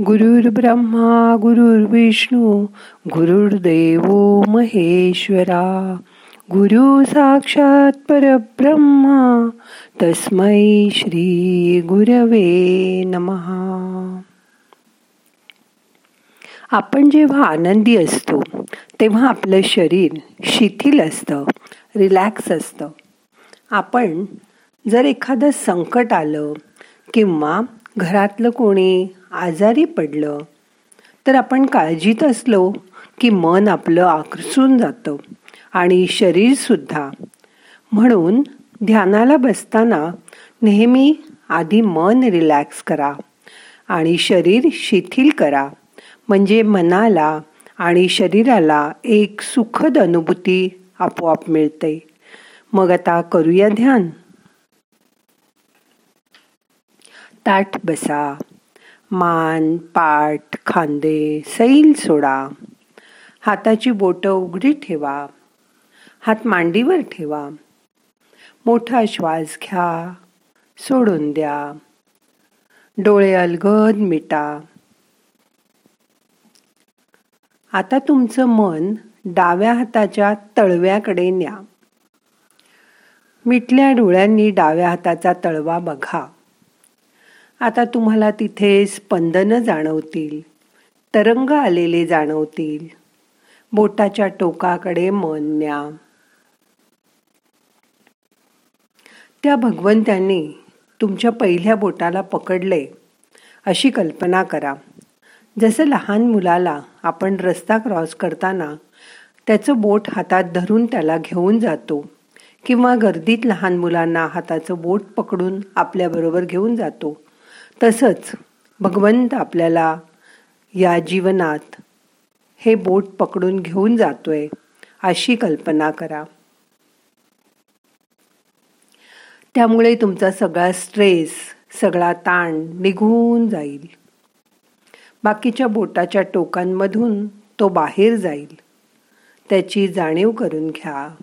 गुरुर् ब्रह्मा गुरुर्विष्णू गुरुर्देव महेश्वरा. गुरु साक्षात परब्रह्मा तस्मै श्री गुरवे नमहा आपण जेव्हा आनंदी असतो तेव्हा आपलं शरीर शिथिल असतं रिलॅक्स असतं. आपण जर एखादं संकट आलं किंवा घरातलं कोणी आजारी पडलं तर आपण काळजीत असलो की मन आपलं आकर्षून जातं आणि शरीरसुद्धा म्हणून ध्यानाला बसताना नेहमी आधी मन रिलॅक्स करा आणि शरीर शिथिल करा. म्हणजे मनाला आणि शरीराला एक सुखद अनुभूती आपोआप मिळते. मग आता करूया ध्यान. ताठ बसा. मान पाठ खांदे सैल सोडा. हाताची बोटं उघडी ठेवा. हात मांडीवर ठेवा. मोठा श्वास घ्या. सोडून द्या. डोळे अलगद मिटा. आता तुमचं मन डाव्या हाताच्या तळव्याकडे न्या. मिटल्या डोळ्यांनी डाव्या हाताचा तळवा बघा. आता तुम्हाला तिथे स्पंदनं जाणवतील तरंग आलेले जाणवतील. बोटाच्या टोकाकडे मन न्या. त्या भगवंतांनी तुमच्या पहिल्या बोटाला पकडले अशी कल्पना करा. जसं लहान मुलाला आपण रस्ता क्रॉस करताना त्याचं बोट हातात धरून त्याला घेऊन जातो किंवा गर्दीत लहान मुलांना हाताचं बोट पकडून आपल्याबरोबर घेऊन जातो तसंच भगवंत आपल्याला या जीवनात हे बोट पकडून घेऊन जातोय अशी कल्पना करा. त्यामुळे तुमचा सगळा स्ट्रेस सगळा ताण निघून जाईल. बाकीच्या बोटाच्या टोकांमधून तो बाहेर जाईल. त्याची जाणीव करून घ्या.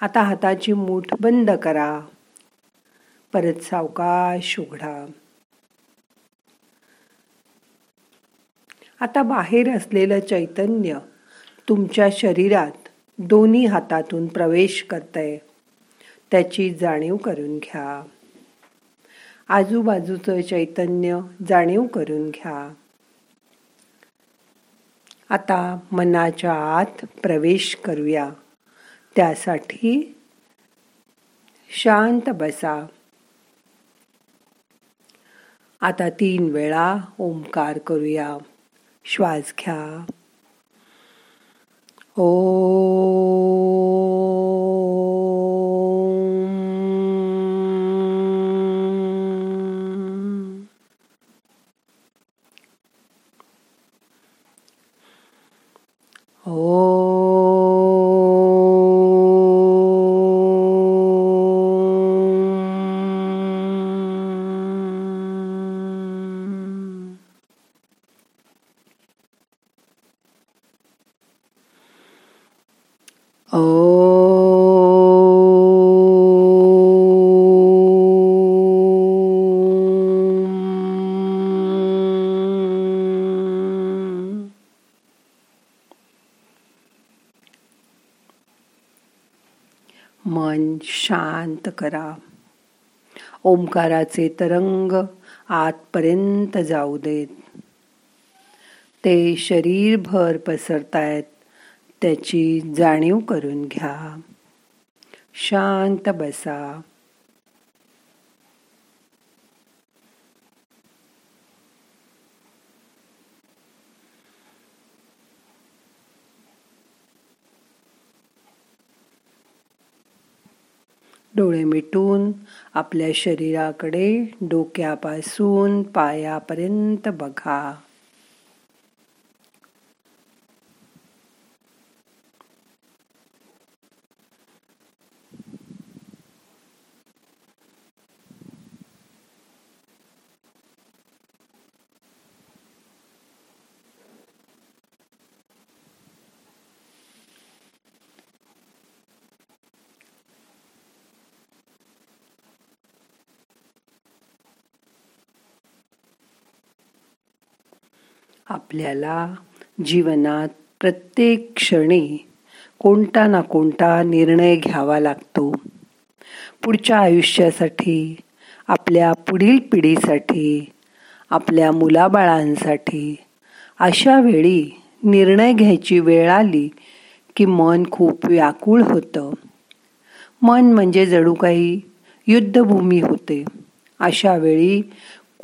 आता हाताची मूठ बंद करा. परत सावकाश उघडा. आता बाहेर असलेलं चैतन्य तुमच्या शरीरात दोन्ही हातातून प्रवेश करतंय. त्याची जाणीव करून घ्या. आजूबाजूचं चैतन्य जाणीव करून घ्या. आता मनाच्या आत प्रवेश करूया. त्यासाठी शांत बसा. आता तीन वेळा ओंकार करूया. श्वास घ्या. ओ मन शांत करा. ओंकाराचे तरंग आतपर्यंत जाऊ देत. ते शरीरभर पसरतायत. त्याची जाणीव करून घ्या. शांत बसा. डोळे मिटून आपल्या शरीराकडे डोक्यापासून पायापर्यंत बघा. आपल्याला जीवनात प्रत्येक क्षणी कोणता ना कोणता निर्णय घ्यावा लागतो. पुढच्या आयुष्यासाठी आपल्या पुढील पिढीसाठी आपल्या मुलाबाळांसाठी अशा वेळी निर्णय घ्यायची वेळ आली की मन खूप व्याकुळ होतं. मन म्हणजे जणू काही युद्धभूमी होते. अशा वेळी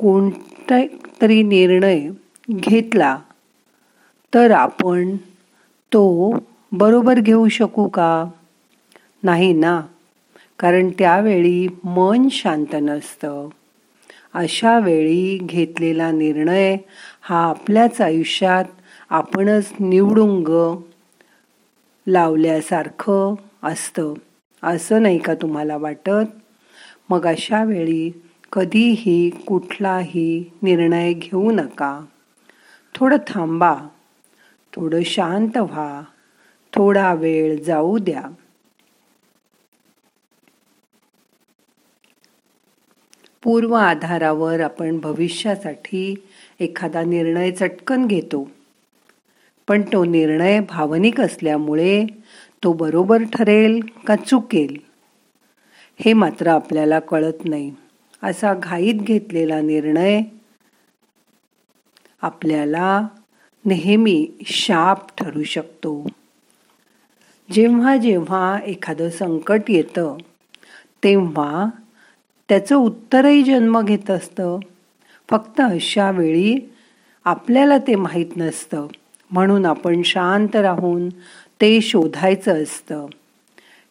कोणता तरी निर्णय घेतला तर आपण तो बरोबर घेऊ शकू का? नाही ना. कारण त्यावेळी मन शांत नसतं. अशा वेळी घेतलेला निर्णय हा आपल्याच आयुष्यात आपणच निवडुंग लावल्यासारखं असतं. असं नाही का तुम्हाला वाटत? मग अशा वेळी कधीही कुठलाही निर्णय घेऊ नका. थोडं थांबा थोडं शांत व्हा थोडा वेळ जाऊ द्या. पूर्व आधारावर आपण भविष्यासाठी एखादा निर्णय चटकन घेतो. पण तो निर्णय भावनिक असल्यामुळे तो बरोबर ठरेल का चुकेल हे मात्र आपल्याला कळत नाही. असा घाईत घेतलेला निर्णय आपल्याला नेहमी शाप ठरू शकतो. जेव्हा जेव्हा एखादं संकट येतं तेव्हा त्याचं उत्तरही जन्म घेत असतं. फक्त अशा वेळी आपल्याला ते माहीत नसतं. म्हणून आपण शांत राहून ते शोधायचं असतं.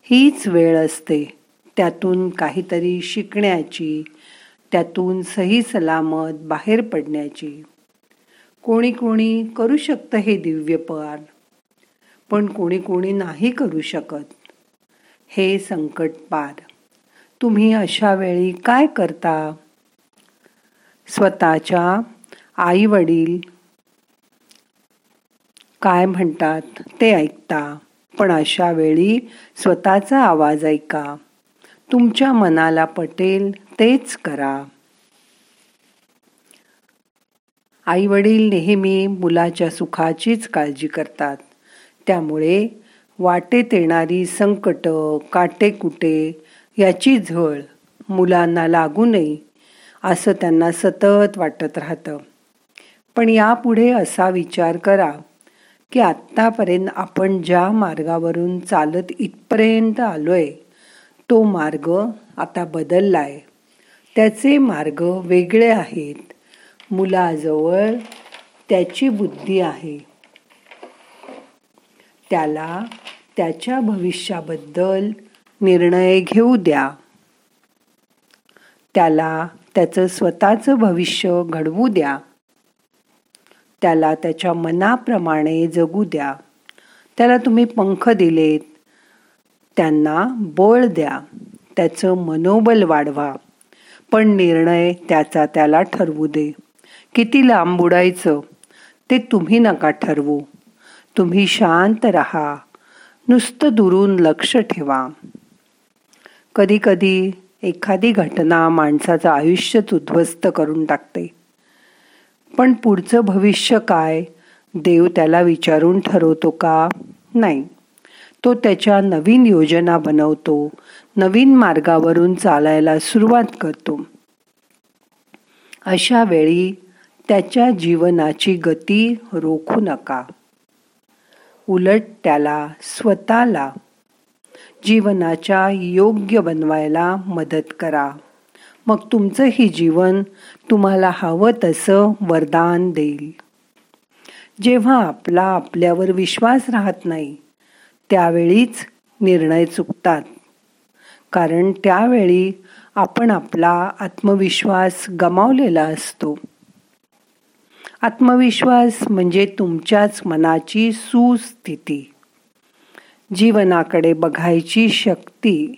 हीच वेळ असते. त्यातून काहीतरी शिकण्याची त्यातून सही सलामत बाहेर पडण्याची. कोणी कोणी करू शकतं हे दिव्य पार पण कोणी कोणी नाही करू शकत. हे संकट पार तुम्ही अशा वेळी काय करता? स्वतःच्या आई वडील काय म्हणतात ते ऐकता. पण अशा वेळी स्वतःचा आवाज ऐका. तुमच्या मनाला पटेल तेच करा. आई वडील नेहमी मुलाच्या सुखाचीच काळजी करतात. त्यामुळे वाटेत येणारी संकट काटेकुटे याची झळ मुलांना लागू नये असं त्यांना सतत वाटत राहतं. पण यापुढे असा विचार करा की आत्तापर्यंत आपण ज्या मार्गावरून चालत इथपर्यंत आलोय तो मार्ग आता बदललाय. त्याचे मार्ग वेगळे आहेत. मुलाजवळ त्याची बुद्धी आहे. त्याला त्याच्या भविष्याबद्दल निर्णय घेऊ द्या. त्याला त्याचं स्वतःचं भविष्य घडवू द्या. त्याला त्याच्या मनाप्रमाणे जगू द्या. त्याला तुम्ही पंख दिलेत. त्यांना बळ द्या. त्याचं मनोबल वाढवा. पण निर्णय त्याचा त्याला ठरवू दे. किती लांब बुडायचं ते तुम्ही नका ठरवू. तुम्ही शांत राहा. नुसतं दुरून लक्ष ठेवा. कधीकधी एखादी घटना माणसाचं आयुष्यच उद्ध्वस्त करून टाकते. पण पुढचं भविष्य काय? देव त्याला विचारून ठरवतो का? नाही. तो त्याच्या नवीन योजना बनवतो नवीन मार्गावरून चालायला सुरुवात करतो. अशा वेळी त्याच्या जीवनाची गती रोखू नका. उलट त्याला स्वतःला जीवनाच्या योग्य बनवायला मदत करा. मग तुमचंही जीवन तुम्हाला हवं तसं वरदान देईल. जेव्हा आपला आपल्यावर विश्वास राहत नाही त्यावेळीच निर्णय चुकतात. कारण त्यावेळी आपण आपला आत्मविश्वास गमावलेला असतो. आत्मविश्वास म्हणजे तुमच्याच मनाची सुस्थिती. जीवनाकडे बघायची शक्ती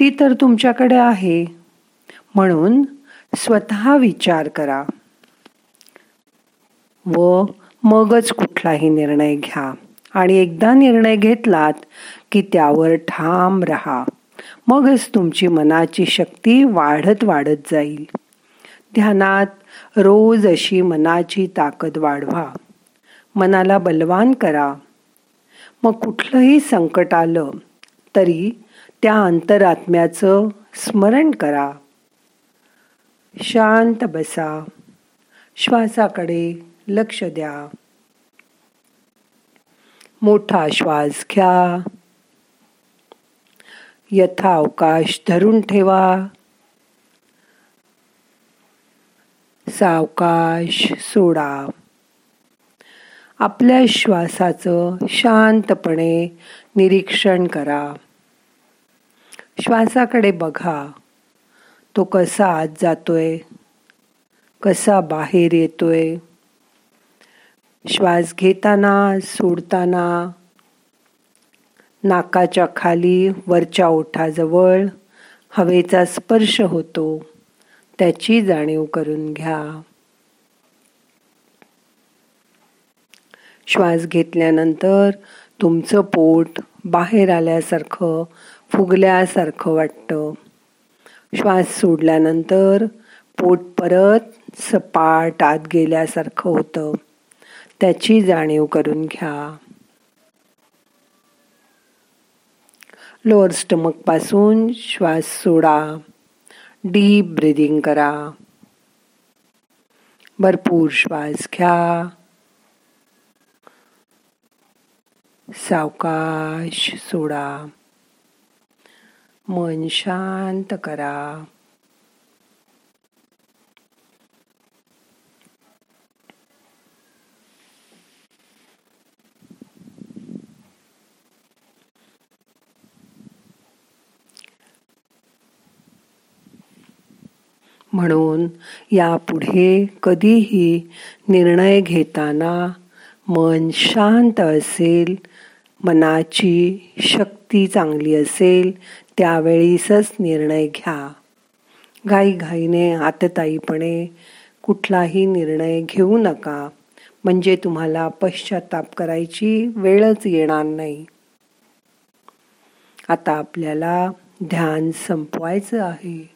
ती तर तुमच्याकडे आहे. म्हणून स्वतः विचार करा. व मगच कुठलाही निर्णय घ्या आणि एकदा निर्णय घेतलात की त्यावर ठाम राहा. मगच तुमची मनाची शक्ती वाढत वाढत जाईल. ध्यानात रोज अशी मनाची ताकद वाढवा. मनाला बलवान करा. मग कुठलंही संकट आलं तरी त्या अंतरात्म्याचं स्मरण करा. शांत बसा. श्वासाकडे लक्ष द्या. मोठा श्वास घ्या. यथा अवकाश धरून ठेवा. सावकाश सोडा आपल्या श्वासाचं शांतपणे निरीक्षण करा. श्वासाकडे बघा. तो कसा आत जातोय? कसा बाहेर येतोय? श्वास घेताना सोडताना नाकाच्या खाली वरच्या ओठाजवळ हवेचा स्पर्श होतो. त्याची जाणीव करून घ्या. श्वास घेतल्यानंतर तुमचं पोट बाहेर आल्यासारखं फुगल्यासारखं वाटतं. श्वास सोडल्यानंतर पोट परत सपाट आत गेल्यासारखं होतं. त्याची जाणीव करून घ्या. लोअर स्टमकपासून श्वास सोडा. डीप ब्रिदिंग करा. भरपूर श्वास घ्या. सावकाश सोडा. मन शांत करा. म्हणून यापुढे कधीही निर्णय घेताना मन शांत असेल मनाची शक्ती चांगली असेल त्यावेळीसच निर्णय घ्या. घाईघाईने आतताईपणे कुठलाही निर्णय घेऊ नका. म्हणजे तुम्हाला पश्चाताप करायची वेळच येणार नाही. आता आपल्याला ध्यान संपवायचं आहे.